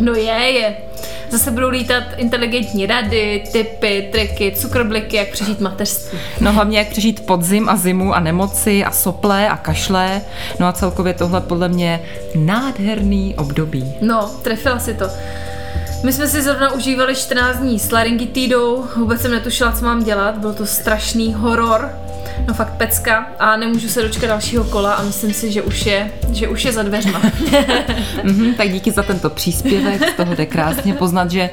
No je, je. Zase budou lítat inteligentní rady, typy, triky, cukrbliky, jak přežít mateřství. No hlavně jak přežít podzim a zimu a nemoci a soplé a kašlé. No a celkově tohle podle mě nádherný období. No, trefila si to. My jsme si zrovna užívali 14 dní s laryngitidou, vůbec jsem netušila, co mám dělat, byl to strašný horor, no fakt pecka a nemůžu se dočkat dalšího kola a myslím si, že už je, že už je za dveřma. mm-hmm, tak díky za tento příspěvek, z toho jde krásně poznat, že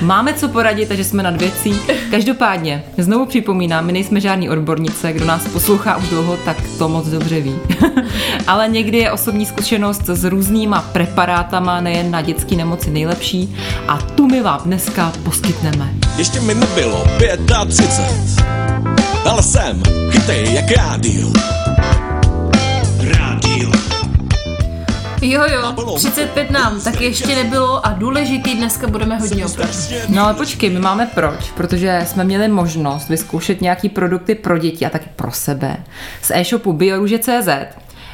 máme co poradit a že jsme nad věcí. Každopádně, znovu připomínám, my nejsme žádný odbornice, kdo nás poslouchá už dlouho, tak to moc dobře ví. Ale někdy je osobní zkušenost s různýma preparátama, nejen na dětské nemoci nejlepší a tu my vám dneska poskytneme. Ještě mi nebylo 35, ale jsem chytej jak rádio. Rádio. Jo, jo, 35 nám tak ještě nebylo a důležitý dneska budeme hodně opravdu. No ale počkej, my máme proč, protože jsme měli možnost vyzkoušet nějaký produkty pro děti a taky pro sebe z e-shopu bioruže.cz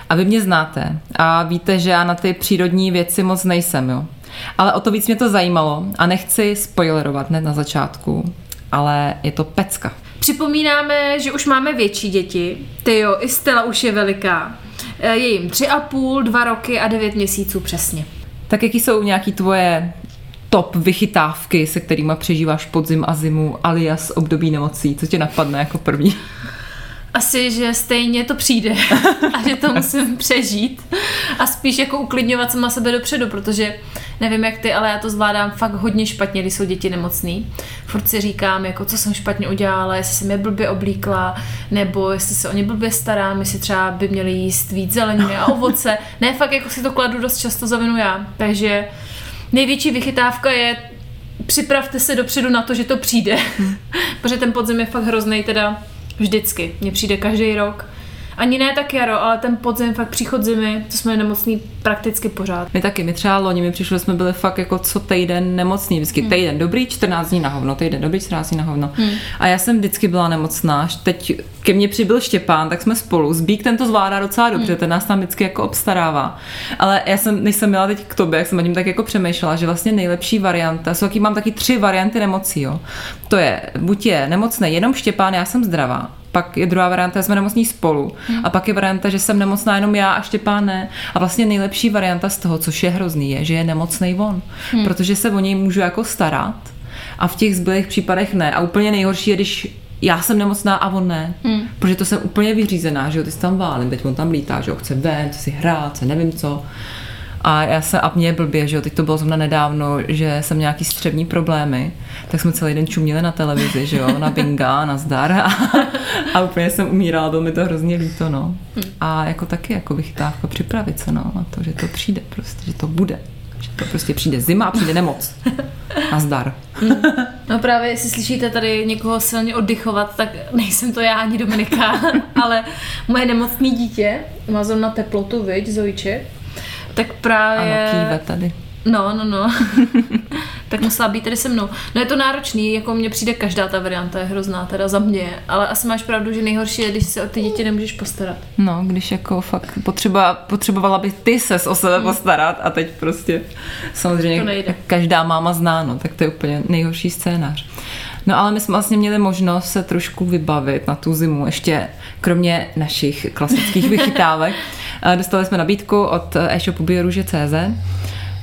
a vy mě znáte a víte, že já na ty přírodní věci moc nejsem, jo. Ale o to víc mě to zajímalo a nechci spoilerovat hned na začátku, ale je to pecka. Připomínáme, že už máme větší děti. Ty jo, i Stella už je veliká. Eh, je jim tři a půl, dva roky a devět měsíců přesně. Tak jaký jsou nějaký tvoje top vychytávky, se kterými přežíváš podzim a zimu, alias období nemocí? Co tě napadne jako první? Asi, že stejně to přijde a že to musím přežít a spíš jako uklidňovat sama sebe dopředu, protože nevím jak ty, ale já to zvládám fakt hodně špatně, když jsou děti nemocný. Furt si říkám, jako co jsem špatně udělala, jestli jsem je blbě oblíkla, nebo jestli se o ně blbě starám, jestli třeba by měli jíst víc zeleniny a ovoce. Ne, fakt jako si to kladu dost často za vinu já. Takže největší vychytávka je připravte se dopředu na to, že to přijde. protože ten podzim je fakt hrozný, teda Vždycky. Mně přijde každý rok. Ani ne tak jaro, ale ten podzim, fakt příchod zimy, to jsme nemocní prakticky pořád. My taky, my třeba loni mi přišlo, jsme byli fakt jako co týden nemocní. Vždycky hmm. týden dobrý, 14 dní na hovno, týden dobrý, 14 dní na hovno. Hmm. A já jsem vždycky byla nemocná. Teď ke mně přibyl Štěpán, tak jsme spolu. Zbík ten to zvládá docela dobře, hmm. ten nás tam vždycky jako obstarává. Ale já jsem, než jsem měla teď k tobě, jak jsem nad tím tak jako přemýšlela, že vlastně nejlepší varianta, jsou taky, mám taky tři varianty nemocí. Jo. To je, buď je nemocný jenom Štěpán, já jsem zdravá, pak je druhá varianta, že jsme nemocní spolu. Hmm. A pak je varianta, že jsem nemocná jenom já a Štěpán ne. A vlastně nejlepší varianta z toho, což je hrozný, je, že je nemocný on. Hmm. Protože se o něj můžu jako starat a v těch zbylých případech ne. A úplně nejhorší je, když já jsem nemocná a on ne. Hmm. Protože to jsem úplně vyřízená, že jo, ty jsi tam válím, teď on tam lítá, že jo, chce ven, chce si hrát, chce nevím co. A já se, a mě blbě, že jo, teď to bylo zrovna nedávno, že jsem nějaký střevní problémy, tak jsme celý den čuměli na televizi, že jo, na binga, na zdar a, a úplně jsem umírala, bylo mi to hrozně líto, no. A jako taky, jako vychytávka připravit se, no, na to, že to přijde prostě, že to bude. Že to prostě přijde zima a přijde nemoc. A zdar. No právě, jestli slyšíte tady někoho silně oddychovat, tak nejsem to já ani Dominika, ale moje nemocné dítě má zrovna teplotu, viď, Zojče, tak právě... Ano, kýve tady. No, no, no. tak musela být tady se mnou. No je to náročný, jako mně přijde každá ta varianta, je hrozná teda za mě, ale asi máš pravdu, že nejhorší je, když se o ty děti nemůžeš postarat. No, když jako fakt potřeba, potřebovala by ty ses o sebe postarat a teď prostě samozřejmě každá máma zná, no, tak to je úplně nejhorší scénář. No ale my jsme vlastně měli možnost se trošku vybavit na tu zimu, ještě kromě našich klasických vychytávek. Dostali jsme nabídku od e-shopu bioruže.cz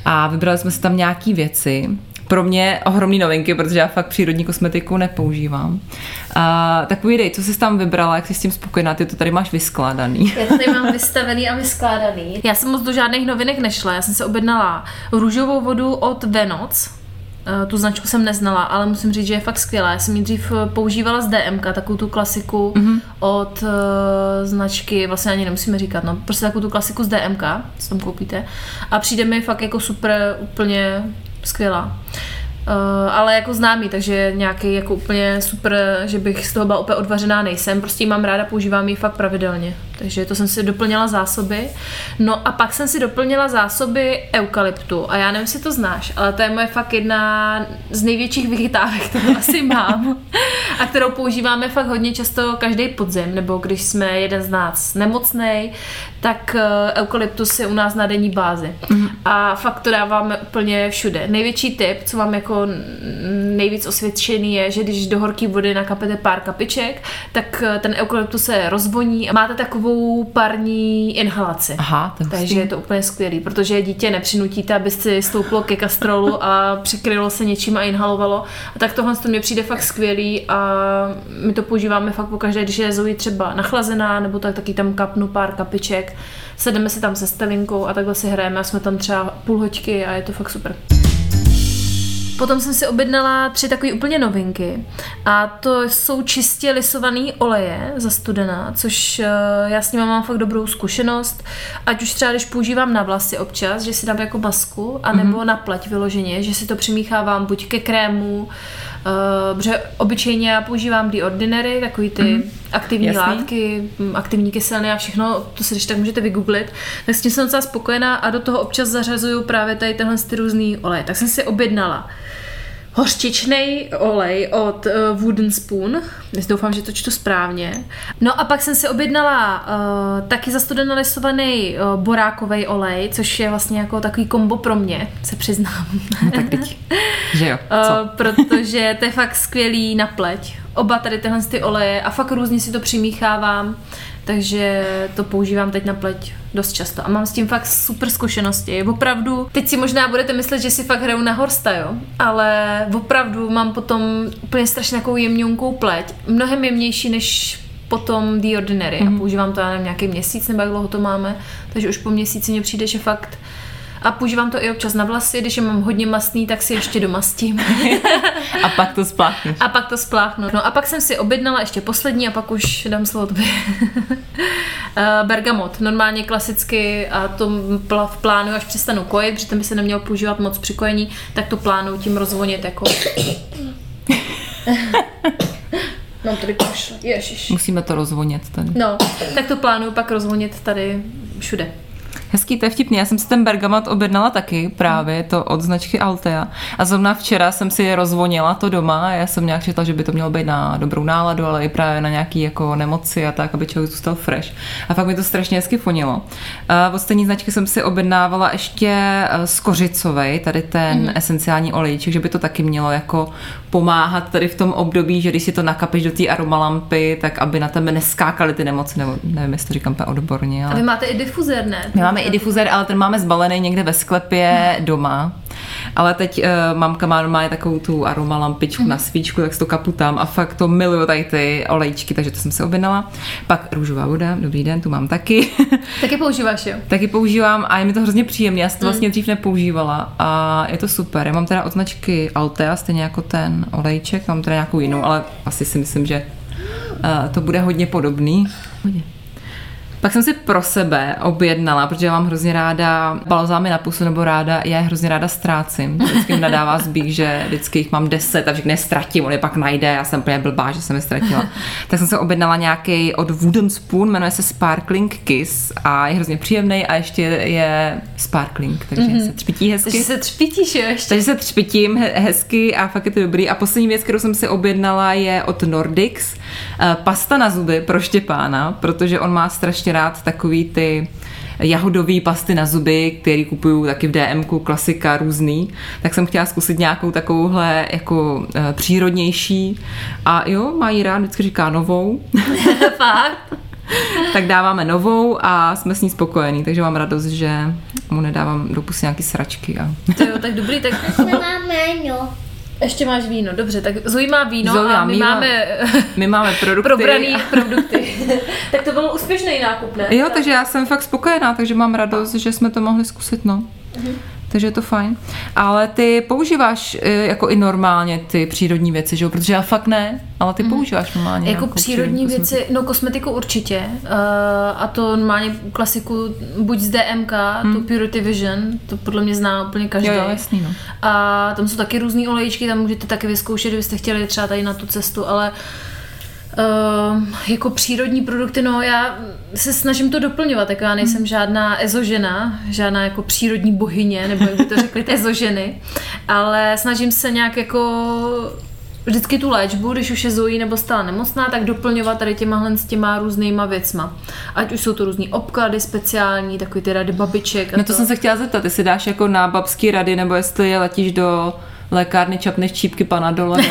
a vybrali jsme si tam nějaký věci, pro mě ohromný novinky, protože já fakt přírodní kosmetiku nepoužívám. A, tak povídej, co jsi tam vybrala, jak jsi s tím spokojená, ty to tady máš vyskládaný. Já to tady mám vystavený a vyskládaný. Já jsem moc do žádných novinek nešla, já jsem se objednala růžovou vodu od Venoc, Eh, tu značku jsem neznala, ale musím říct, že je fakt skvělá. Já jsem ji dřív eh, používala z DMK, takovou tu klasiku mm-hmm. od uh, značky, vlastně ani nemusíme říkat, no, prostě takovou tu klasiku z DMK, co tam koupíte. A přijde mi fakt jako super, úplně skvělá. Uh, ale jako známý, takže nějaký jako úplně super, že bych z toho byla úplně odvařená nejsem. Prostě ji mám ráda, používám ji fakt pravidelně. Takže to jsem si doplnila zásoby. No a pak jsem si doplnila zásoby eukalyptu. A já nevím, jestli to znáš, ale to je moje fakt jedna z největších vychytávek, kterou asi mám. A kterou používáme fakt hodně často každý podzim, nebo když jsme jeden z nás nemocný, tak eh, eukalyptus je u nás na denní bázi. Mm. A fakt to dáváme úplně všude. Největší tip, co vám jako nejvíc osvědčený je, že když do horké vody nakapete pár kapiček, tak eh, ten eukalyptus se rozvoní a máte takovou parní inhalaci. Aha, to Takže je to úplně skvělý, protože dítě nepřinutíte, aby si stouplo ke kastrolu a přikrylo se něčím a inhalovalo. A tak tohle to mně přijde fakt skvělý a my to používáme fakt pokaždé, když je Zoe třeba nachlazená, nebo tak taky tam kapnu pár kapiček, sedeme si tam se stelinkou a takhle si hrajeme a jsme tam třeba půl hoďky a je to fakt super. Potom jsem si objednala tři takové úplně novinky a to jsou čistě lisované oleje za studená, což eh, já s nimi mám fakt dobrou zkušenost, ať už třeba když používám na vlasy občas, že si dám jako masku, anebo mm-hmm. na pleť vyloženě, že si to přimíchávám buď ke krému, Uh, protože obyčejně já používám The Ordinary, takový ty mm-hmm. aktivní Jasný. látky, aktivní kyseliny a všechno, to si když tak můžete vygooglit, tak s tím jsem docela spokojená a do toho občas zařazuju právě tady tenhle ty různý oleje. Tak jsem si objednala hořčičný olej od uh, Wooden Spoon. Doufám, že to čtu správně. No a pak jsem si objednala uh, taky zastudeně lisovaný uh, borákový olej, což je vlastně jako takový kombo pro mě, se přiznám. No tak teď, že jo, co? Uh, protože to je fakt skvělý na pleť. Oba tady tyhle ty oleje a fakt různě si to přimíchávám takže to používám teď na pleť dost často a mám s tím fakt super zkušenosti. Opravdu, teď si možná budete myslet, že si fakt hraju na horsta, jo, ale opravdu mám potom úplně strašně takovou jemňunkou pleť, mnohem jemnější než potom The Ordinary mm. a mhm. používám to, já nevím, nějaký měsíc nebo jak dlouho to máme, takže už po měsíci mě přijde, že fakt a používám to i občas na vlasy, když je mám hodně mastný, tak si ještě domastím. a pak to spláchnu. A pak to spláchnu. No a pak jsem si objednala ještě poslední a pak už dám slovo tobě. Eh, bergamot, normálně klasicky a to v plánu, až přestanu kojit, protože by se nemělo používat moc při kojení, tak to plánu tím rozvonit jako... Mám tady kašle, ježiš. Musíme to rozvonit tady. No, tak to plánuju pak rozvonit tady všude. Hezký, to je vtipný. Já jsem si ten bergamat objednala taky, právě to od značky Altea. A zrovna včera jsem si je rozvonila to doma. Já jsem nějak četla, že by to mělo být na dobrou náladu, ale i právě na nějaký jako nemoci a tak, aby člověk zůstal fresh. A fakt mi to strašně hezky fonilo. Od stejné značky jsem si objednávala ještě eh, z kořicovej, tady ten mm-hmm. esenciální olejček, že by to taky mělo jako pomáhat tady v tom období, že když si to nakapeš do té aromalampy, tak aby na tebe neskákaly ty nemoci, nebo nevím, jestli to říkám odborně. Ale... A vy máte i difuzér, ne? My máme i difuzér, ale ten máme zbalený někde ve sklepě doma. Ale teď uh, mamka má normálně takovou tu aroma lampičku mm. na svíčku, tak si to kaputám a fakt to miluju tady ty olejčky, takže to jsem se objednala. Pak růžová voda, dobrý den, tu mám taky. Taky používáš, jo? Taky používám a je mi to hrozně příjemné, já jsem to mm. vlastně dřív nepoužívala a je to super. Já mám teda od značky Altea, stejně jako ten olejček, mám teda nějakou jinou, ale asi si myslím, že uh, to bude hodně podobný. Hodně. Pak jsem si pro sebe objednala, protože já mám hrozně ráda balzámy na pusu, nebo ráda, já je hrozně ráda ztrácím. Vždycky mi nadává zbík, že vždycky jich mám deset a vždycky nestratím, on je pak najde, já jsem úplně blbá, že jsem je ztratila. tak jsem se objednala nějaký od Wooden Spoon, jmenuje se Sparkling Kiss a je hrozně příjemný a ještě je sparkling, takže mm-hmm. se třpití hezky. Takže se třpitíš, jo, ještě. Takže se třpitím hezky a fakt je to dobrý. A poslední věc, kterou jsem si objednala, je od Nordics eh, pasta na zuby pro Štěpána, protože on má strašně rád takový ty jahodový pasty na zuby, který kupuju taky v DMku, klasika různý, tak jsem chtěla zkusit nějakou takovouhle jako e, přírodnější a jo, mají rád, vždycky říká novou. Fakt? tak dáváme novou a jsme s ní spokojení, takže mám radost, že mu nedávám do pusy nějaký sračky. A... To jo, tak dobrý, tak... Máme. Ještě máš víno, dobře, tak Zoe má víno Zoe a my víno, máme, my máme produkty. probraný produkty. tak to byl úspěšný nákup, ne? Jo, takže já jsem fakt spokojená, takže mám radost, že jsme to mohli zkusit, no. Mhm. Takže je to fajn. Ale ty používáš eh, jako i normálně ty přírodní věci, že jo? Protože já fakt ne, ale ty používáš normálně. Jako přírodní kosmetiku. věci, no kosmetiku určitě. Uh, a to normálně klasiku buď z DMK, tu Purity Vision, to podle mě zná úplně každý. Hmm. Jo, jo, jasný, no. A tam jsou taky různé olejčky, tam můžete taky vyzkoušet, kdybyste chtěli třeba tady na tu cestu, ale Uh, jako přírodní produkty, no já se snažím to doplňovat, jako já nejsem žádná ezožena, žádná jako přírodní bohyně, nebo jak by to řekli, ezoženy, ale snažím se nějak jako vždycky tu léčbu, když už je Zoe nebo stala nemocná, tak doplňovat tady těma s těma různýma věcma. Ať už jsou to různý obklady speciální, takový ty rady babiček. A No to jsem se chtěla zeptat, jestli dáš jako na babský rady, nebo jestli je letíš do lékárny, čapneš čípky panadole,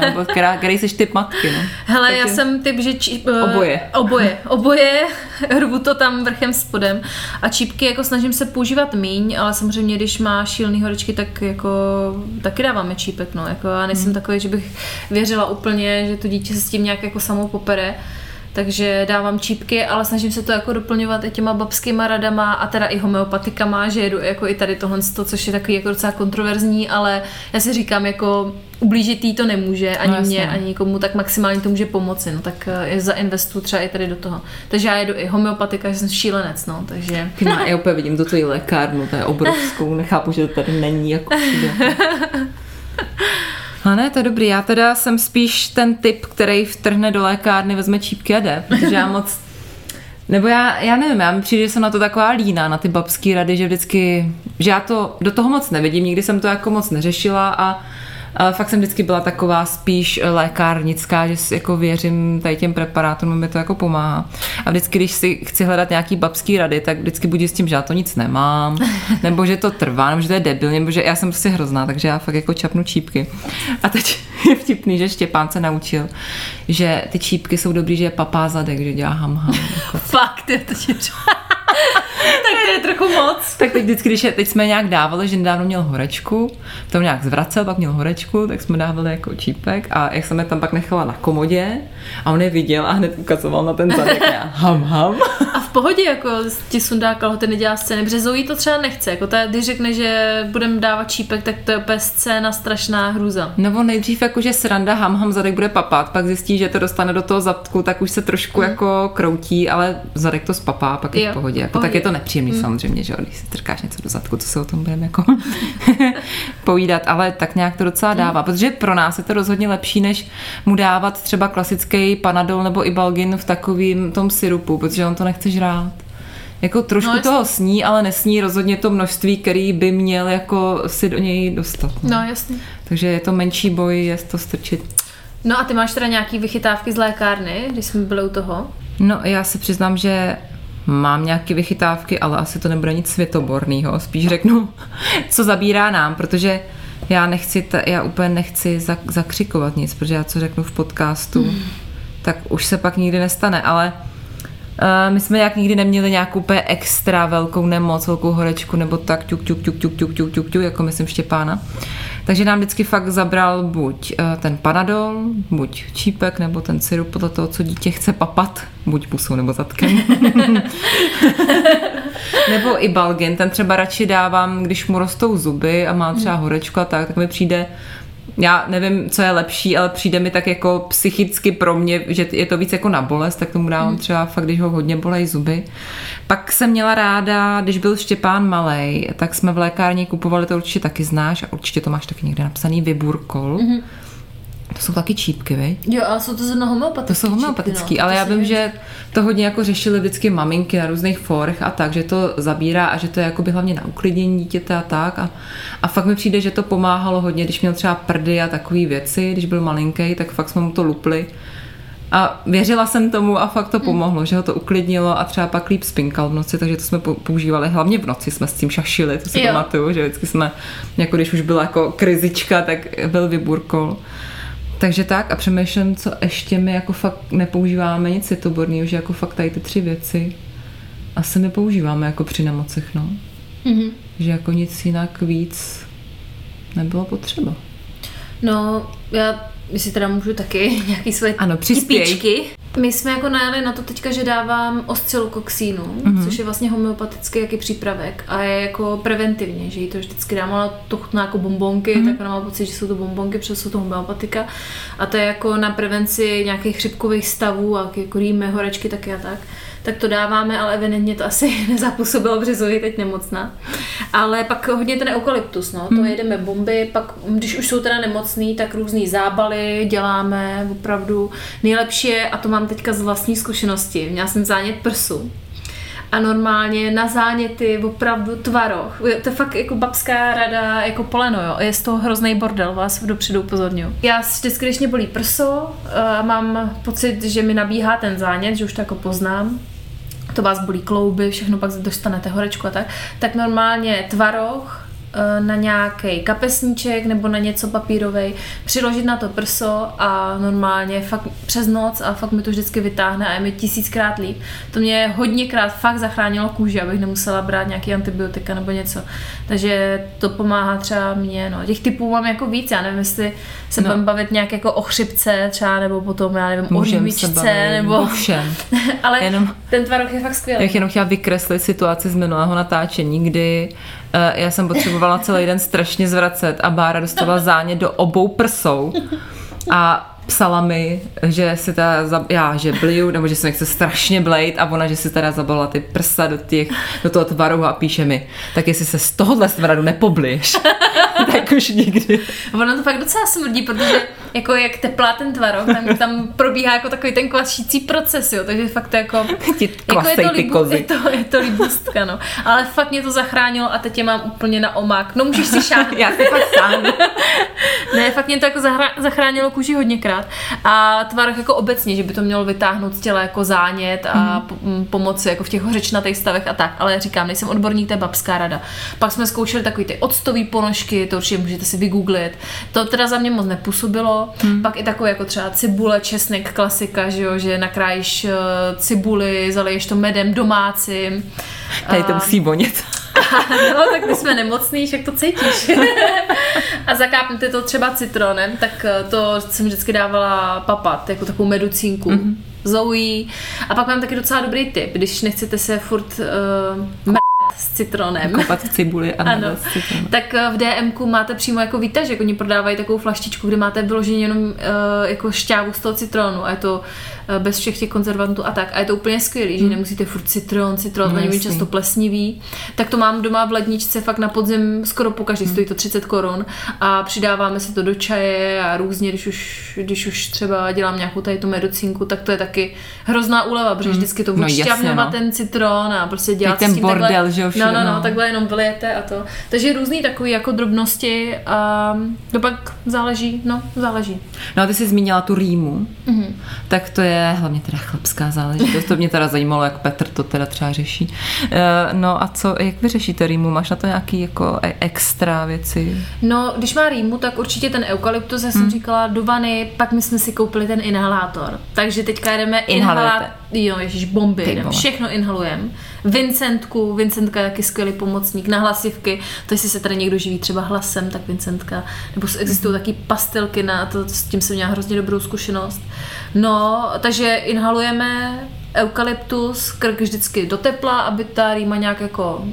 nebo která, který jsi typ matky, no. Hele, Takže- já jsem typ, že čí, eh, Oboje. Oboje. Oboje. Rvu to tam vrchem spodem. A čípky jako snažím se používat míň, ale samozřejmě, když má šílený horečky, tak jako taky dáváme čípek, no. Jako já nejsem Hmm. takový, že bych věřila úplně, že to dítě se s tím nějak jako samo popere. Takže dávám čípky, ale snažím se to jako doplňovat i těma babskýma radama a teda i homeopatikama, že jedu jako i tady tohle, což je takový jako docela kontroverzní, ale já si říkám, jako ublížit jí to nemůže, ani No, jasně. mě, ani nikomu, tak maximálně to může pomoci, no tak eh, je zainvestu třeba i tady do toho. Takže já jedu i homeopatika, že jsem šílenec, no, takže má, já úplně vidím do tvojí lékárnu, to je obrovskou, nechápu, že to tady není jako všude. A ne, to je dobrý. Já teda jsem spíš ten typ, který vtrhne do lékárny, vezme čípky a jde, protože já moc... Nebo já, já nevím, já mi přijde, že jsem na to taková líná, na ty babský rady, že vždycky, že já to do toho moc nevidím, nikdy jsem to jako moc neřešila a ale fakt jsem vždycky byla taková spíš lékárnická, že si jako věřím tady těm preparátům, mi to jako pomáhá. A vždycky, když si chci hledat nějaký babský rady, tak vždycky buď s tím, že já to nic nemám, nebo že to trvá, nebo že to je debil, nebo že já jsem prostě hrozná, takže já fakt jako čapnu čípky. A teď je vtipný, že Štěpán se naučil, že ty čípky jsou dobrý, že je papá zadek, že dělá ham ham. Jako. fakt, je to. Tak to je trochu moc. Tak teď vždycky, když je, teď jsme nějak dávali, že nedávno měl horečku, to nějak zvracel, pak měl horečku, tak jsme dávali jako čípek a jak jsem je tam pak nechala na komodě a on je viděl a hned ukazoval na ten zadek a ham ham. A v pohodě, jako ti sundá kalhoty nedělá scény, protože Zoe to třeba nechce, jako ta, když řekne, že budeme dávat čípek, tak to je úplně scéna strašná hruza. Nebo nejdřív jako, že sranda ham ham zadek bude papat, pak zjistí, že to dostane do toho zadku, tak už se trošku jako kroutí, ale zadek to spapá, pak je Jo, v pohodě. Jako, pohodě. tak je to nepříjemný samozřejmě, že když si trkáš něco do zadku, to se o tom budeme jako povídat, ale tak nějak to docela dává, protože pro nás je to rozhodně lepší, než mu dávat třeba klasický panadol nebo ibalgin v takovým tom syrupu, protože on to nechce žrát. Jako trošku No, no, toho sní, ale nesní rozhodně to množství, který by měl jako si do něj dostat. No, jasně. Takže je to menší boj, je to strčit. No a ty máš teda nějaký vychytávky z lékárny, když jsme byli u toho? No, já se přiznám, že mám nějaké vychytávky, ale asi to nebude nic světoborného. Spíš řeknu, co zabírá nám, protože já nechci, ta, já úplně nechci zak, zakřikovat nic, protože já co řeknu v podcastu, tak už se pak nikdy nestane, ale eh, my jsme nějak nikdy neměli nějakou úplně extra velkou nemoc, velkou horečku nebo tak ťuk, ťuk, ťuk, ťuk, ťuk, ťuk, ťuk, ťuk jako myslím Štěpána. Takže nám vždycky fakt zabral buď eh, ten panadol, buď čípek, nebo ten syrup podle toho, co dítě chce papat, buď pusou nebo zatkem. nebo i balgin, ten třeba radši dávám, když mu rostou zuby a má třeba horečku a tak, tak mi přijde já nevím, co je lepší, ale přijde mi tak jako psychicky pro mě, že je to víc jako na bolest, tak tomu dávám třeba fakt, když ho hodně bolej zuby. Pak jsem měla ráda, když byl Štěpán malej, tak jsme v lékárně kupovali, to určitě taky znáš a určitě to máš taky někde napsaný, Viburkol. Mm-hmm. To jsou taky čípky, viď? Jo, ale jsou to zrovna homeopatické. To jsou homeopatický, ale já vím, že to hodně jako řešily vždycky maminky na různých fórech a tak, že to zabírá a že to je jakoby hlavně na uklidnění dítěte a tak. A, a fakt mi přijde, že to pomáhalo hodně, když měl třeba prdy a takové věci, když byl malinký, tak fakt jsme mu to lupli. A věřila jsem tomu a fakt to pomohlo, že ho to uklidnilo a třeba pak líp spinkal v noci, takže to jsme pou- používali. Hlavně v noci jsme s tím šašili, to si Jo. pamatuju, že vždycky jsme, jako když už byla jako krizička, tak byl vyburkol. Takže tak a přemýšlím, co ještě my jako fakt nepoužíváme nic citoborného, že jako fakt tady ty tři věci asi nepoužíváme jako při nemocech, no. Mhm. Že jako nic jinak víc nebylo potřeba. No, já, jestli teda můžu taky nějaký svoje Ano, přispěj. My jsme jako najeli na to teďka, že dávám oscilokoxínu, mm-hmm. což je vlastně homeopatický jaký přípravek a je jako preventivně, že jí to vždycky dám, ale to chutná jako bombonky, mm-hmm. tak ona má pocit, že jsou to bombonky, protože jsou to homeopatika a to je jako na prevenci nějakých chřipkových stavů a jako rýme, horečky taky a tak tak to dáváme, ale evidentně to asi nezapůsobilo, protože Zoe teď nemocná. Ale pak hodně ten eukalyptus, no, to jedeme bomby, pak když už jsou teda nemocný, tak různý zábaly děláme, opravdu nejlepší je, a to mám teďka z vlastní zkušenosti, měla jsem zánět prsu, a normálně na záněty opravdu tvaroch. To je fakt jako babská rada, jako poleno, jo. Je z toho hrozný bordel, vás dopředu upozorňuji. Já vždycky, když mě bolí prso, a mám pocit, že mi nabíhá ten zánět, že už to jako poznám, to vás bolí klouby, všechno pak dostanete horečku a tak, tak normálně tvaroh, eh, na nějaký kapesníček nebo na něco papírovej, přiložit na to prso a normálně fakt přes noc a fakt mi to vždycky vytáhne a je mi tisíckrát líp. To mě hodněkrát fakt zachránilo kůži, abych nemusela brát nějaký antibiotika nebo něco. Takže to pomáhá třeba mě. No. Těch typů mám jako víc, já nevím, jestli se no. budeme bavit nějak jako o chřipce třeba, nebo potom, já nevím, Můžem o rýmičce, nebo... O všem. Ale jenom, ten tvarok je fakt skvělý. Já jenom chtěla vykreslit situaci z minulého natáčení, kdy uh, já jsem potřebovala celý den strašně zvracet a Bára dostala zánět do obou prsou. A psala mi, že si teda, za, já, že bliju, nebo že se nechce strašně blejt a ona, že si teda zabalila ty prsa do, těch, do toho tvaru a píše mi, tak jestli se z tohohle smradu nepobliješ, tak už nikdy. Ono to fakt docela smrdí, protože jako jak teplá ten tvarok, tam, tam probíhá jako takový ten kvašící proces, jo, takže fakt to jako, jako je, to libu, je, to, je to libustka, no. Ale fakt mě to zachránilo a teď je mám úplně na omák. No můžeš si šáhnout. Já si fakt sám. ne, fakt mě to jako zahra, zachránilo kůži hodněkrát. A tvarok jako obecně, že by to mělo vytáhnout z těla jako zánět a mm. pomoci jako v těch hořečnatých stavech a tak. Ale říkám, nejsem odborník, to je babská rada. Pak jsme zkoušeli takový ty octový ponožky, to určitě můžete si vygooglit. To teda za mě moc nepůsobilo. Hmm. Pak i takové jako třeba cibule, česnek, klasika, že jo, že nakrájíš eh, cibuli, zaleješ to medem domácím. Tady to musí vonět. no, tak my jsme nemocný, jak to cítíš. a zakápnete to třeba citronem, tak eh, to jsem vždycky dávala papat, jako takovou meducínku. Mm-hmm. Zoe. A pak mám taky docela dobrý tip, když nechcete se furt uh, s citronem. Kopat v cibuli a ano. s citronem. Tak eh, v DMku máte přímo jako výtažek, oni prodávají takovou flaštičku, kde máte vyloženě jenom uh, jako šťávu z toho citronu a je to uh, bez všech těch konzervantů a tak. A je to úplně skvělý, hmm. že nemusíte furt citron, citron, no, oni často plesnivý. Tak to mám doma v ledničce fakt na podzim skoro po každý, hmm. stojí to 30 korun a přidáváme si to do čaje a různě, když už, když už třeba dělám nějakou tady tu medicínku, tak to je taky hrozná úleva, protože hmm. vždycky to no, no. ten citron a prostě dělat ten s tím bordel, takhle, že jo, no, no, no, takhle jenom vylijete a to. Takže různý takový jako drobnosti a to pak záleží, no, záleží. No a ty jsi zmínila tu rýmu, mm-hmm. tak to je hlavně teda chlapská záležitost, to mě teda zajímalo, jak Petr to teda třeba řeší. Uh, no a co, jak vy řešíte rýmu? Máš na to nějaký jako e- extra věci? No, když má rýmu, tak určitě ten eukalyptus, já jsem mm. říkala, do vany, pak my jsme si koupili ten inhalátor. Takže teďka jdeme inhalátor. Jo, ježiš, bomby, všechno inhalujeme. Vincentku, Vincentka je taky skvělý pomocník na hlasivky, to jestli se tady někdo živí třeba hlasem, tak Vincentka, nebo existují mm-hmm. taky pastelky na to, s tím jsem měla hrozně dobrou zkušenost. No, takže inhalujeme eukalyptus, krk vždycky do tepla, aby ta rýma nějak jako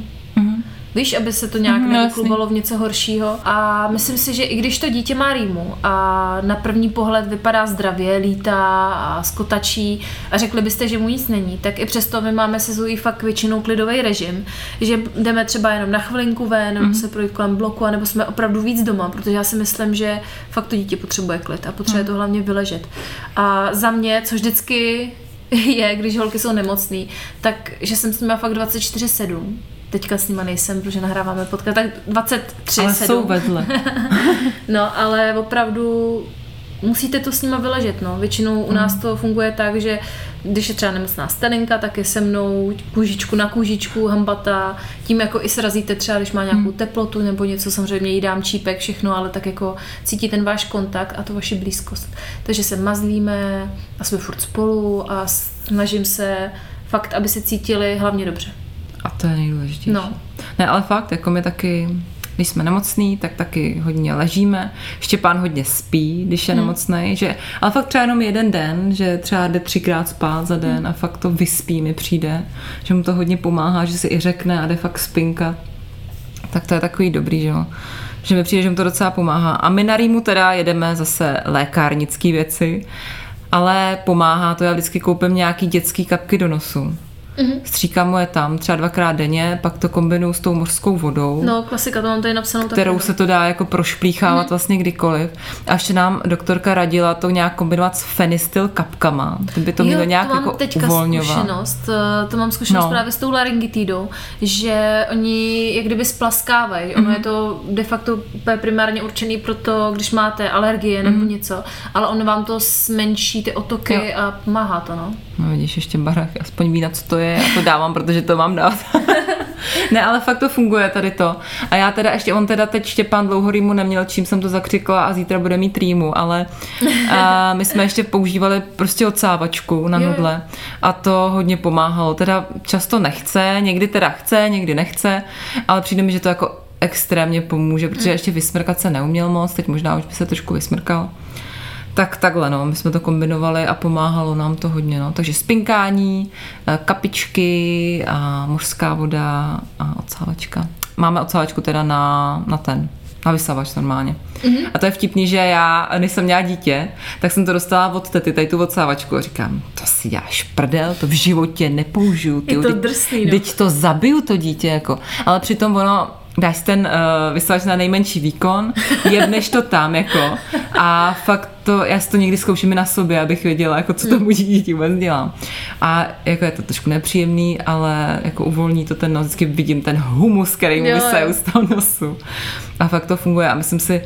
Víš, aby se to nějak mm, neuklubalo v něco horšího. A myslím si, že i když to dítě má rýmu a na první pohled vypadá zdravě, lítá a skotačí a řekli byste, že mu nic není, tak i přesto my máme se Zoe fakt většinou klidový režim, že jdeme třeba jenom na chvilinku ven, nebo mm. se projít kolem bloku, anebo jsme opravdu víc doma, protože já si myslím, že fakt to dítě potřebuje klid a potřebuje mm. to hlavně vyležet. A za mě, co vždycky je, když holky jsou nemocný, tak že jsem s nimi fakt 24-7 teďka s nima nejsem, protože nahráváme podcast, tak 23, Ale 7. jsou vedle. no, ale opravdu musíte to s nima vyležet, no. Většinou u nás mm. to funguje tak, že když je třeba nemocná starinka, tak je se mnou kůžičku na kůžičku, hambata, tím jako i srazíte třeba, když má nějakou mm. teplotu nebo něco, samozřejmě jí dám čípek, všechno, ale tak jako cítí ten váš kontakt a to vaši blízkost. Takže se mazlíme a jsme furt spolu a snažím se fakt, aby se cítili hlavně dobře. A to je nejdůležitější. No. Ne, ale fakt, jako my taky když jsme nemocný, tak taky hodně ležíme. Štěpán hodně spí, když je nemocný, že, ale fakt třeba jenom jeden den, že třeba jde třikrát spát za den a fakt to vyspí mi přijde, že mu to hodně pomáhá, že si i řekne a jde fakt spinka. Tak to je takový dobrý, že jo. Že mi přijde, že mu to docela pomáhá. A my na Rýmu teda jedeme zase lékárnické věci, ale pomáhá to, já vždycky koupím nějaký dětský kapky do nosu. Mm-hmm. Stříkám mu je tam třeba dvakrát denně, pak to kombinuju s tou mořskou vodou No, klasika, to mám tady napsanou kterou taky. se to dá jako prošplíchávat mm-hmm. vlastně kdykoliv. A ještě nám doktorka radila to nějak kombinovat s fenistyl kapkama. Ty by to mělo nějak to mám jako teďka uvolňovat. zkušenost, eh, to mám zkušenost No. no. právě s tou laryngitidou, že oni jak kdyby splaskávají. Mm-hmm. Ono Mhm. je to de facto primárně určený pro to, když máte alergie nebo něco, ale ono vám to zmenší ty otoky. Jo. a pomáhá to, no. No vidíš, ještě barach, aspoň ví, na co to je, já to dávám, protože to mám dát. ne, ale fakt to funguje tady to. A já teda ještě, on teda teď Štěpán dlouho rýmu neměl, čím jsem to zakřikla a zítra bude mít rýmu, ale a my jsme ještě používali prostě odsávačku na nudle a to hodně pomáhalo. Teda často nechce, někdy teda chce, někdy nechce, ale přijde mi, že to jako extrémně pomůže, protože ještě vysmrkat se neuměl moc, teď možná už by se trošku vysmrkal. Tak takhle, no, my jsme to kombinovali a pomáhalo nám to hodně, no. Takže spinkání, eh, kapičky a mořská voda a odsávačka. Máme odsávačku teda na, na ten, na vysavač normálně. Mm-hmm. A to je vtipný, že já, než jsem měla dítě, tak jsem to dostala od tety, tady tu odsávačku a říkám, to si děláš prdel, to v životě nepoužiju. Je to teď- drsný, no. Teď to zabiju to dítě, jako. Ale přitom ono, dáš ten uh, vysavač na nejmenší výkon, jebneš to tam, jako. A fakt to, já si to někdy zkouším i na sobě, abych věděla, jako co tomu dítě vůbec dělám. A jako je to trošku nepříjemný, ale jako uvolní to ten nos, vždycky vidím ten humus, který mu jo. z toho nosu. A fakt to funguje a myslím si,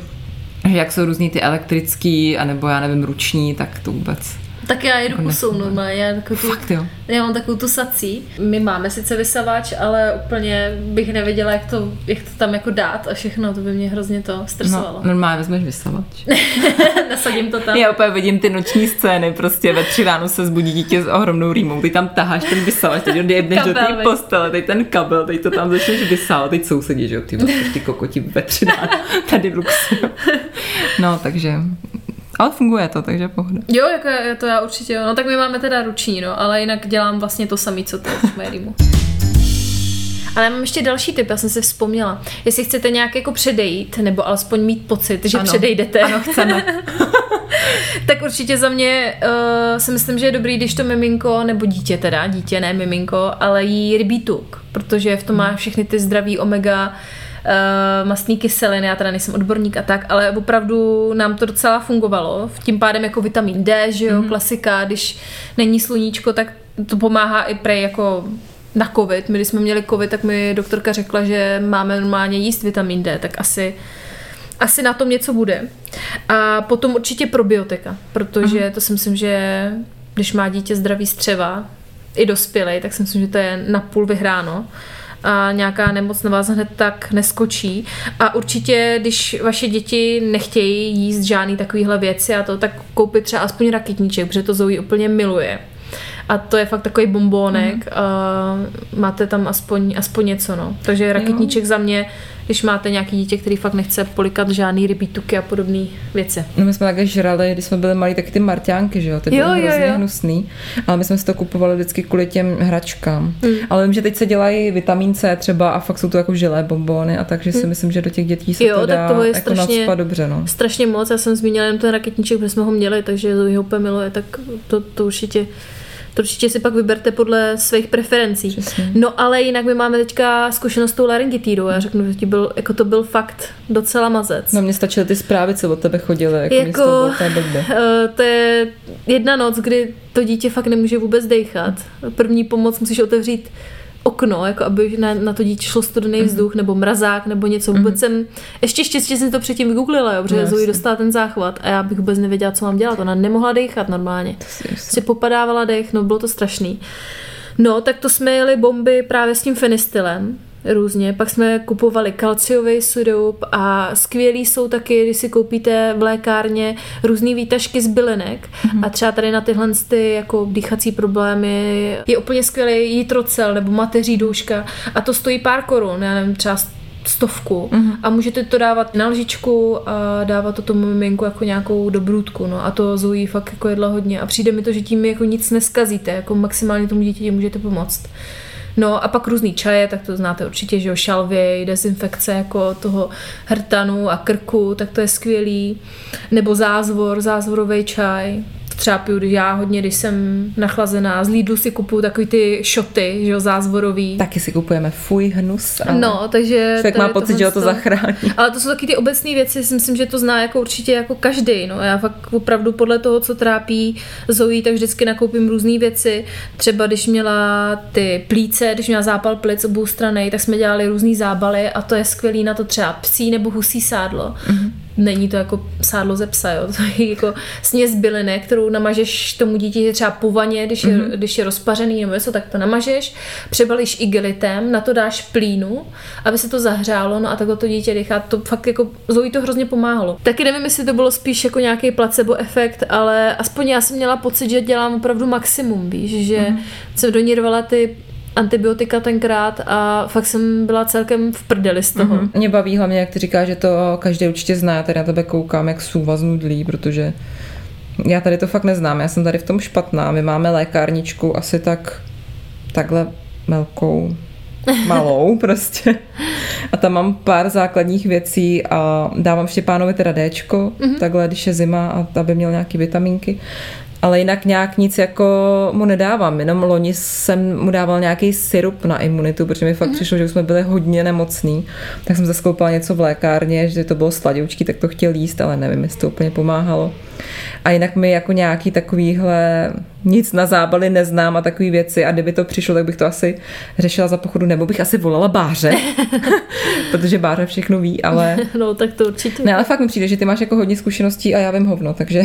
že jak jsou různý ty elektrický, anebo já nevím, ruční, tak to vůbec. Tak já jedu pusou nefunguje. normálně, já, takovou tu, Fakt jo. já mám takovou tu sací. My máme sice vysavač, ale úplně bych nevěděla, jak to, jak to tam jako dát a všechno, to by mě hrozně to stresovalo. No. normálně vezmeš vysavač. Nasadím to tam. Já úplně vidím ty noční scény, prostě ve tři ráno se zbudí dítě s ohromnou rýmou, ty tam taháš ten vysavač, teď odjedneš do té postele, teď ten kabel, teď to tam začneš vysávat, teď sousedí, že jo, ty, ty kokoti ve tři ráno, tady v luxu. No, takže, ale funguje to, takže pohoda. Jo, jako je to já určitě jo. No tak my máme teda ruční, no, ale jinak dělám vlastně to samé, co ty v Marymu. Ale já mám ještě další tip, já jsem si vzpomněla. Jestli chcete nějak jako předejít, nebo alespoň mít pocit, že Ano. předejdete, Ano, chceme. tak určitě za mě uh, si myslím, že je dobrý, když to miminko, nebo dítě teda, dítě, ne miminko, ale jí rybí tuk, protože v tom má všechny ty zdraví omega uh, mastný kyseliny, já teda nejsem odborník a tak, ale opravdu nám to docela fungovalo. Tím pádem jako vitamin D, že jo, mm-hmm. klasika, když není sluníčko, tak to pomáhá i prej jako na covid. My, když jsme měli covid, tak mi doktorka řekla, že máme normálně jíst vitamin D, tak asi asi na tom něco bude. A potom určitě probiotika, protože to si myslím, že když má dítě zdravý střeva, i dospělej, tak si myslím, že to je napůl vyhráno a nějaká nemoc na vás hned tak neskočí. A určitě, když vaše děti nechtějí jíst žádný takovýhle věci a to, tak koupit třeba aspoň raketníček, protože to Zoe úplně miluje. A to je fakt takový bombónek mm. máte tam aspoň, aspoň něco, no. Takže raketníček za mě, když máte nějaký dítě, který fakt nechce polikat žádný rybí tuky a podobné věci. No my jsme také žrali, když jsme byli malí, taky ty marťánky, že jo, ty byly Jo, jo, hrozně jo. hnusný, ale my jsme si to kupovali vždycky kvůli těm hračkám. Hmm. Ale vím, že teď se dělají vitamin C třeba a fakt jsou to jako žilé bombony a takže si myslím, že do těch dětí se Hmm. Jo, to tak dá toho je jako strašně- dobře, no. Strašně moc, já jsem zmínila jenom ten raketníček, protože jsme ho měli, takže ho úplně miluje, tak to, to určitě to určitě si pak vyberte podle svých preferencí. Přesně. No ale jinak my máme teďka zkušenost s tou laryngitidou. Já řeknu, že ti byl, jako to byl fakt docela mazec. No mně stačily ty zprávy, co od tebe chodily, jako, Jako- to. Eh, to je jedna noc, kdy to dítě fakt nemůže vůbec dechat. První pomoc musíš otevřít okno, jako aby na, na to dítě šlo studený Mhm. vzduch, nebo mrazák, nebo něco. Vůbec jsem, ještě štěstí jsem to předtím vygooglila, jo, protože No, no, Zoe jasně. dostala ten záchvat a já bych vůbec nevěděla, co mám dělat. Ona nemohla dechat normálně. Si popadávala dech, no bylo to strašný. No, tak to jsme jeli bomby právě s tím fenistylem různě. Pak jsme kupovali kalciový sirup a skvělý jsou taky, když si koupíte v lékárně různé výtažky z bylinek. A třeba tady na tyhle ty jako dýchací problémy je úplně skvělý jitrocel nebo mateří douška. A to stojí pár korun, já nevím, třeba stovku. A můžete to dávat na lžičku a dávat to tomu miminku jako nějakou dobrůdku, no. A to Zoe fakt jako jedla hodně. A přijde mi to, že tím jako nic neskazíte, jako maximálně tomu dítěti můžete pomoct. No a pak různý čaje, tak to znáte určitě, že jo, šalvěj, dezinfekce jako toho hrtanu a krku, tak to je skvělý. Nebo zázvor, zázvorový čaj, třeba piju když já hodně, když jsem nachlazená. Z Lidlu si kupuju takový ty šoty, že jo, zázvorový. Taky si kupujeme fuj, hnus. Ale No, takže... Člověk má pocit, že ho to zachrání. Ale to jsou taky ty obecné věci, si myslím, že to zná jako určitě jako každý. No. Já fakt opravdu podle toho, co trápí Zoe, tak vždycky nakoupím různé věci. Třeba když měla ty plíce, když měla zápal plic obou strany, tak jsme dělali různé zábaly a to je skvělý na to třeba psí nebo husí sádlo. Mm-hmm. Není to jako sádlo ze psa, jo. To je jako směs byliny, kterou namažeš tomu dítěti třeba po vaně, když je, mm-hmm. když je rozpařený nebo něco, tak to namažeš, přebalíš igelitem, na to dáš plínu, aby se to zahřálo, no a takhle to dítě dýchá. To fakt jako Zoe to hrozně pomáhalo. Taky nevím, jestli to bylo spíš jako nějaký placebo efekt, ale aspoň já jsem měla pocit, že dělám opravdu maximum, víš, že mm-hmm. jsem do ní rvala ty antibiotika tenkrát a fakt jsem byla celkem v prdeli z toho. Mm-hmm. Mě baví hlavně, jak ty říkáš, že to každý určitě zná. Já tady na tebe koukám, jak sůva znudlí, protože já tady to fakt neznám. Já jsem tady v tom špatná. My máme lékárničku asi tak takhle velkou, malou prostě. A tam mám pár základních věcí a dávám Štěpánovi teda Dčko, mm-hmm. takhle, když je zima, a aby měl nějaký vitaminky. Ale jinak nějak nic jako mu nedávám, jenom loni jsem mu dával nějaký syrup na imunitu, protože mi fakt mm-hmm. přišlo, že už jsme byli hodně nemocný, tak jsem zaskoupala něco v lékárně, že to bylo sladoučký, tak to chtěl jíst, ale nevím, jestli to úplně pomáhalo. A jinak mi jako nějaký takovýhle nic na zábaly neznám a takové věci a kdyby to přišlo, tak bych to asi řešila za pochodu, nebo bych asi volala Báře, protože Báře všechno ví, ale No, tak to určitě. ne, ale fakt mi přijde, že ty máš jako hodně zkušeností a já vím hovno, takže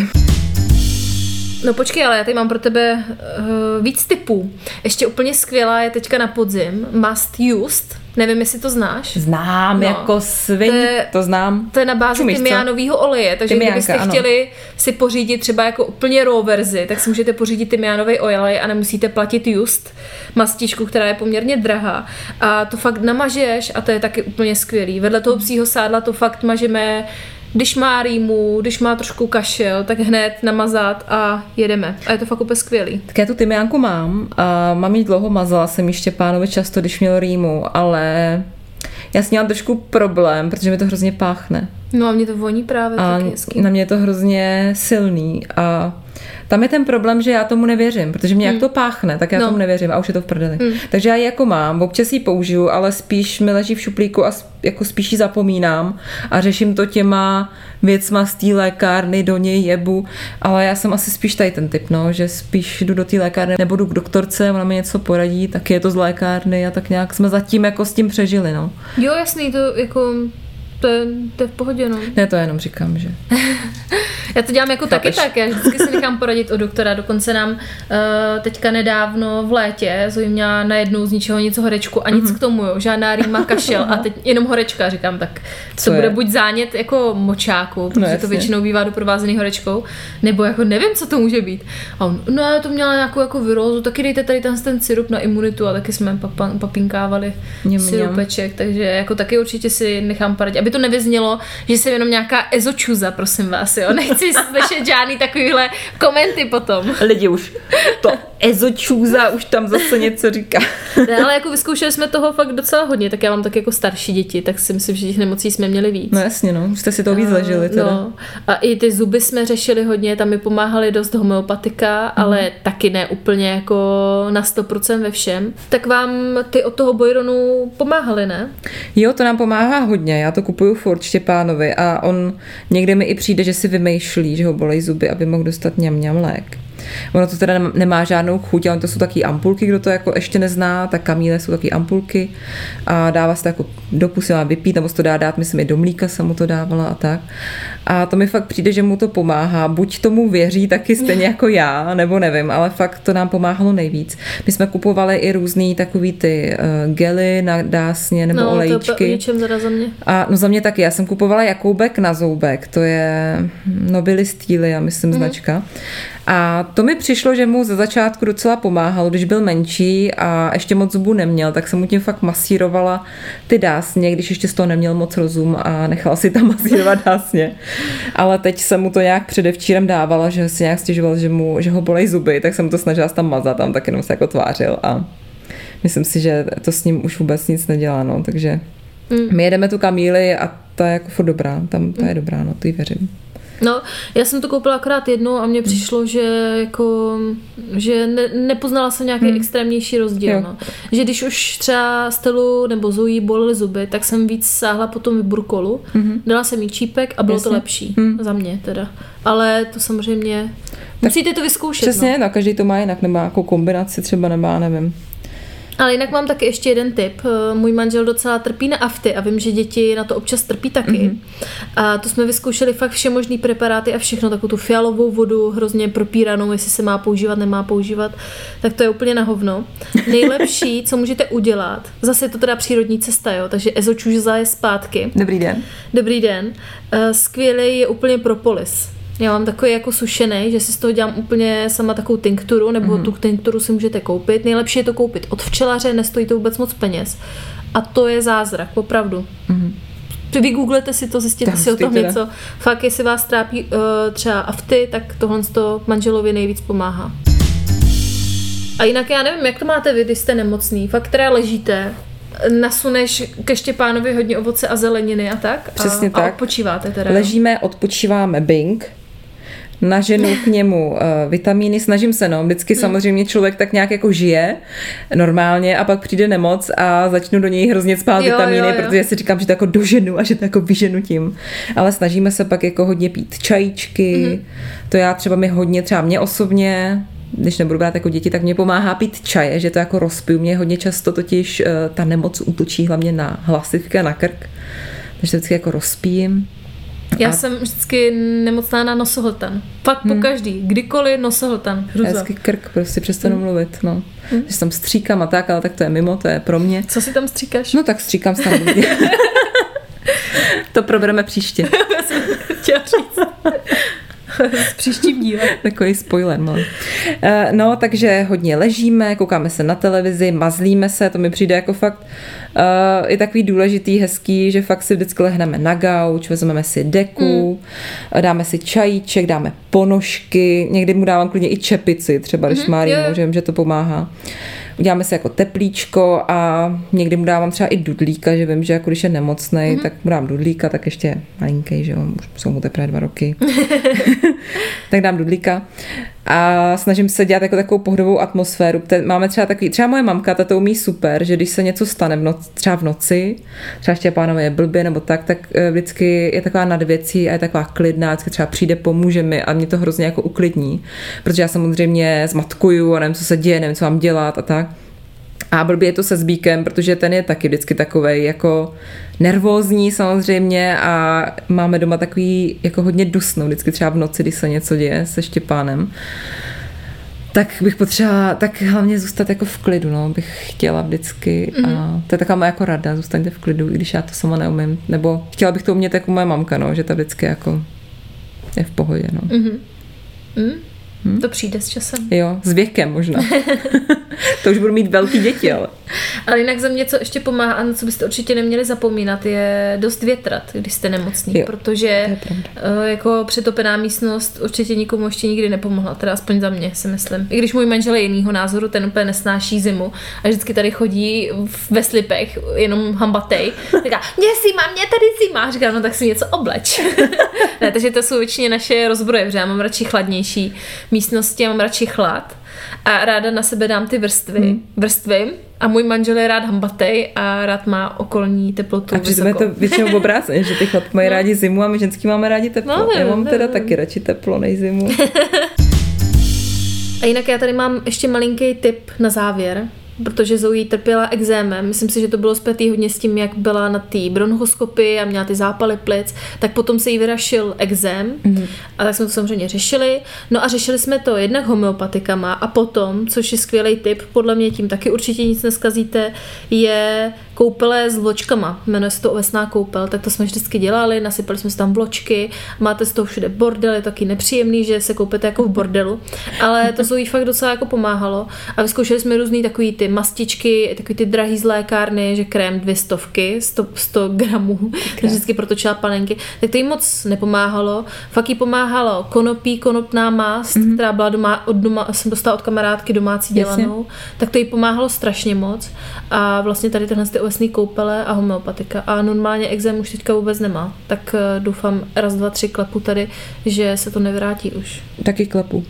No počkej, ale já tady mám pro tebe uh, víc typů. Ještě úplně skvělá je teďka na podzim Must Used. Nevím, jestli to znáš. znám No. jako svin, To to, je- to znám. To je na bázi Čumíš, tymiánového oleje, takže Tymiánka, kdybyste ano. chtěli si pořídit třeba jako úplně raw verzi, tak si můžete pořídit tymiánový olej a nemusíte platit just mastičku, která je poměrně drahá. A to fakt namažeš a to je taky úplně skvělý. Vedle toho psího sádla to fakt mažeme když má rýmu, když má trošku kašel, tak hned namazat a jedeme. A je to fakt úplně skvělý. Tak já tu tymiánku mám a mám jí dlouho, mazala jsem ji Štěpánovi často, když měl rýmu, ale já s ní mám trošku problém, protože mi to hrozně páchne. No a mě to voní právě A taky hezky. na mě je to hrozně silný a tam je ten problém, že já tomu nevěřím, protože mě jak to páchne, tak já No. tomu nevěřím a už je to v prdeli. Takže já ji jako mám, občas ji použiju, ale spíš mi leží v šuplíku a jako spíš ji zapomínám a řeším to těma věcma z té lékárny, do něj jebu, ale já jsem asi spíš tady ten typ, no, že spíš jdu do té lékárny nebo jdu k doktorce, ona mi něco poradí, tak je to z lékárny a tak nějak jsme zatím jako s tím přežili, no. Jo, jasný, to jako to je, to je v pohodě, no. Ne, to jenom říkám, že. Já to dělám jako taky Chápeš? tak, já vždycky si nechám poradit od doktora, dokonce nám uh, teďka nedávno v létě Zoe měla najednou z ničeho něco horečku a nic Mhm. k tomu, jo, žádná rýma kašel a teď jenom horečka, říkám, tak Co to bude je? buď zánět jako močáku, protože to jasně. většinou bývá doprovázený horečkou, nebo jako nevím, co to může být. A on, no já to měla nějakou jako virózu, taky dejte tady ten, ten syrup na imunitu a taky jsme papinkávali syrupeček, takže jako taky určitě si nechám poradit, aby to nevyznělo, že jsem jenom nějaká ezočuza, prosím vás, jo, nechci slyšet žádný takovýhle komenty potom. Lidi už to ezočůza už tam zase něco říká. Ne, ale jako vyzkoušeli jsme toho fakt docela hodně, tak já mám tak jako starší děti, tak si myslím, že těch nemocí jsme měli víc. No jasně, no, už jste si to víc zažili teda. No, a i ty zuby jsme řešili hodně, tam mi pomáhali dost homeopatika, Mhm. ale taky ne úplně jako na 100% ve všem. Tak vám ty od toho Bojronu pomáhali, ne? Jo, to nám pomáhá hodně, já to kupuju furt Štěpánovi a on někde mi i přijde, že si vymýšlí, že ho bolej zuby, aby mohl dostat ňam ňam lék. Ono to teda nem- nemá žádnou chuť, ale to jsou taky ampulky, kdo to jako ještě nezná, tak kamíle jsou taky ampulky a dává se to jako do pusy má vypít, nebo se to dá dát, myslím, i do mlíka jsem mu to dávala a tak. A to mi fakt přijde, že mu to pomáhá. Buď tomu věří taky stejně jako já, nebo nevím, ale fakt to nám pomáhalo nejvíc. My jsme kupovali i různý takový ty uh, gely na dásně nebo no, to olejčky. je ničem zada za mě. A no za mě taky, já jsem kupovala Jakoubek na zoubek, to je Nobili Steely, já myslím, mm. značka. A to mi přišlo, že mu ze začátku docela pomáhalo, když byl menší a ještě moc zubů neměl, tak jsem mu tím fakt masírovala ty dásně, když ještě z toho neměl moc rozum a nechala si tam masírovat dásně. Ale teď jsem mu to nějak předevčírem dávala, že si nějak stěžoval, že, mu, že ho bolej zuby, tak jsem to snažila tam mazat, tam tak jenom se jako tvářil a myslím si, že to s ním už vůbec nic nedělá, no, takže mm. my jedeme tu Kamíli a ta je jako furt dobrá, tam ta je dobrá, no, jí věřím. No, já jsem to koupila akorát jednou a mně přišlo, že jako, že ne, nepoznala jsem nějaký hmm. extrémnější rozdíl. Jo. No. Že když už třeba Stelu nebo Zoe bolely zuby, tak jsem víc sáhla po tom vyburkolu, Mhm. dala jsem jí čípek a bylo to Jasně. lepší. Hmm. Za mě teda. Ale to samozřejmě, musíte to vyzkoušet. Přesně, No. no, každý to má jinak, nemá jako kombinaci, třeba nemá, nevím. Ale jinak mám taky ještě jeden tip. Eh, Můj manžel docela trpí na afty a vím, že děti na to občas trpí taky. Mhm. Mm-hmm. A to jsme vyzkoušeli fakt vše možný preparáty a všechno, takovou tu fialovou vodu, hrozně propíranou, jestli se má používat, nemá používat, tak to je úplně na hovno. Nejlepší, co můžete udělat, zase je to teda přírodní cesta, jo, takže ezočužza je zpátky. Dobrý den. Dobrý den. Eh, Skvělý je úplně propolis. Já mám takový jako sušený, že si z toho dělám úplně sama takovou tinkturu, nebo mm. tu tinkturu si můžete koupit. Nejlepší je to koupit od včelaře, nestojí to vůbec moc peněz. A to je zázrak, opravdu. Mm. Vygooglete si to, zjistěte Tak si o tom teda. něco. Fakt, jestli vás trápí uh, třeba afty, tak tohle to manželovi nejvíc pomáhá. A jinak já nevím, jak to máte vy, když jste nemocný. Fakt teda ležíte, nasuneš ke Štěpánovi hodně ovoce a zeleniny a tak? Přesně a, tak. A odpočíváte teda. Ležíme, odpočíváme Bing, naženu k němu uh, vitamíny, snažím se, no, vždycky Hmm. samozřejmě člověk tak nějak jako žije normálně a pak přijde nemoc a začnu do něj hrozně spát Jo, vitamíny, jo, jo. protože si říkám, že to jako doženu a že to jako vyženu tím. Ale snažíme se pak jako hodně pít čajíčky, Mhm. to já třeba mi hodně, třeba mě osobně, když nebudu brát jako děti, tak mě pomáhá pít čaje, že to jako rozpiju. Mě hodně často totiž uh, ta nemoc útočí hlavně na hlasivky a na krk, takže to vždycky jako rozpijím. Já a- jsem vždycky nemocná na nosohltan. Fakt po každý. Kdykoliv nosohltan. Já Hruza. vždycky krk, prostě přestanu mluvit, no. Že tam stříkám a tak, ale tak to je mimo, to je pro mě. Co si tam stříkáš? No tak stříkám tam to probereme příště. chtěla říct. S příštím dílem. Takový spoiler, no. Eh, No, takže hodně ležíme, koukáme se na televizi, mazlíme se, to mi přijde jako fakt uh, je takový důležitý, hezký, že fakt si vždycky lehneme na gauč, vezmeme si deku, mm. dáme si čajíček, dáme ponožky, někdy mu dávám klidně i čepici, třeba když má jo, rýmu, že že to pomáhá. Uděláme si jako teplíčko a někdy mu dávám třeba i dudlíka, že vím, že jako když je nemocný, mm-hmm. tak mu dám dudlíka, tak ještě malinký, že jo, už jsou mu teprve dva roky. tak dám dudlíka a snažím se dělat jako takovou pohodovou atmosféru. Te- Máme třeba takový, třeba moje mamka, ta to umí super, že když se něco stane v noci, třeba v noci, třeba Štěpánovi je blbě nebo tak, tak eh, vždycky je taková nad věcí a je taková klidná, vždycky třeba přijde, pomůže mi a mě to hrozně jako uklidní, protože já samozřejmě zmatkuju a nevím, co se děje, nevím, co mám dělat a tak. A blbě je to se Zbíkem, protože ten je taky vždycky takovej jako nervózní samozřejmě a máme doma takový jako hodně dusno, vždycky třeba v noci, když se něco děje se Štěpánem. Tak bych potřeba, tak hlavně zůstat jako v klidu, no, bych chtěla vždycky Mhm. a to je taková moje jako rada, zůstaňte v klidu, i když já to sama neumím, nebo chtěla bych to umět jako moje mamka, no, že ta vždycky jako je v pohodě, no. Mm? To přijde s časem. Jo, s věkem možná. to už budu mít velký děti, ale. Ale jinak za mě, co ještě pomáhá a co byste určitě neměli zapomínat, je dost větrat, když jste nemocný, Jo, protože eh, jako přetopená místnost určitě nikomu ještě nikdy nepomohla, teda aspoň za mě si myslím. I když můj manžel je jinýho názoru, ten úplně nesnáší zimu a vždycky tady chodí ve slipech, jenom hambatej. Říká, mě zima, mě tady zima. Říká, no tak si něco obleč. ne, takže to jsou většině naše rozbroje, protože já mám radši chladnější místnosti, já mám radši chlad a ráda na sebe dám ty vrstvy, hmm. vrstvy a můj manžel je rád hambatej a rád má okolní teplotu A přitom je to většinou obráceně, že ty chlapy mají rádi zimu a my ženský máme rádi teplo. No, Já mám teda nevím. taky radši teplo než zimu. A jinak já tady mám ještě malinký tip na závěr, protože Zoe trpěla exémem. Myslím si, že to bylo zpětý hodně s tím, jak byla na té bronchoskopii a měla ty zápaly plic, tak potom se jí vyrašil exém mm-hmm. a tak jsme to samozřejmě řešili. No a řešili jsme to jednak homeopatikama a potom, což je skvělý tip, podle mě tím taky určitě nic neskazíte, je koupele s vločkama, jmenuje se to ovesná koupel, tak to jsme vždycky dělali, nasypali jsme si tam vločky, máte z toho všude bordel, je taky nepříjemný, že se koupíte jako v bordelu, ale to jí fakt docela jako pomáhalo. A vyzkoušeli jsme různý takový ty mastičky, takový ty drahý z lékárny, že krém dvě stovky, 100, 100 gramů, vždycky protočila panenky, tak to jí moc nepomáhalo, fakt jí pomáhalo konopí, konopná mást, mm-hmm. která byla doma, od doma, jsem dostala od kamarádky domácí dělanou, Jasně. tak to jí pomáhalo strašně moc. A vlastně tady ty ovesné koupele a homeopatika a normálně exém už teďka vůbec nemá, tak eh, doufám raz, dva, tři klepu tady, že se to nevrátí už. Taky klepu.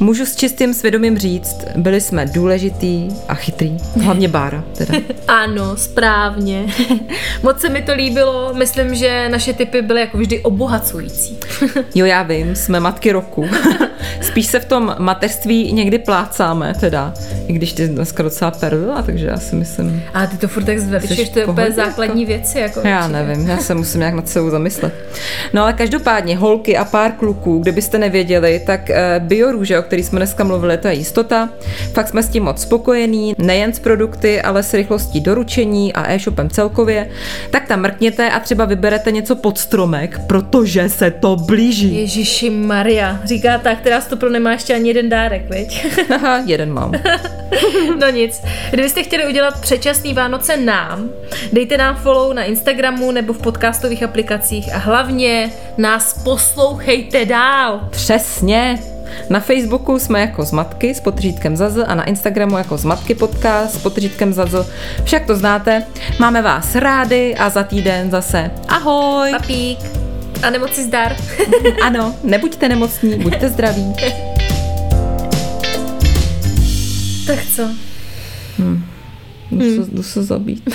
Můžu s čistým svědomím říct, byli jsme důležitý a chytrý, hlavně Bára teda. ano, správně. Moc se mi to líbilo, myslím, že naše typy byly jako vždy obohacující. jo, já vím, jsme matky roku. Spíš se v tom mateřství někdy plácáme teda, i když ty dneska docela pervila, takže já si myslím... A ty to furt tak zveličuješ, to je úplně základní jako? věci. Jako já určitě. nevím, já se musím nějak nad sebou zamyslet. No ale každopádně holky a pár kluků, kdybyste nevěděli, tak eh, biorůže, o který jsme dneska mluvili, to je jistota. Fakt jsme s tím moc spokojení, nejen s produkty, ale s rychlostí doručení a e-shopem celkově. Tak tam mrkněte a třeba vyberete něco pod stromek, protože se to blíží. Ježíši Maria, říká ta, která to pro nemá ještě ani jeden dárek, viď? Aha, jeden mám. no nic. Kdybyste chtěli udělat předčasný Vánoce nám, dejte nám follow na Instagramu nebo v podcastových aplikacích a hlavně nás poslouchejte dál. Přesně. Na Facebooku jsme jako Zmatky s potřítkem Zaz a na Instagramu jako Zmatky podcast s potřítkem Zaz. Však to znáte. Máme vás rádi a za týden zase ahoj. Papík. A nemoci zdar. ano, nebuďte nemocní, buďte zdraví. tak co? Hmm. Jdu, hmm. se, jdu se zabít.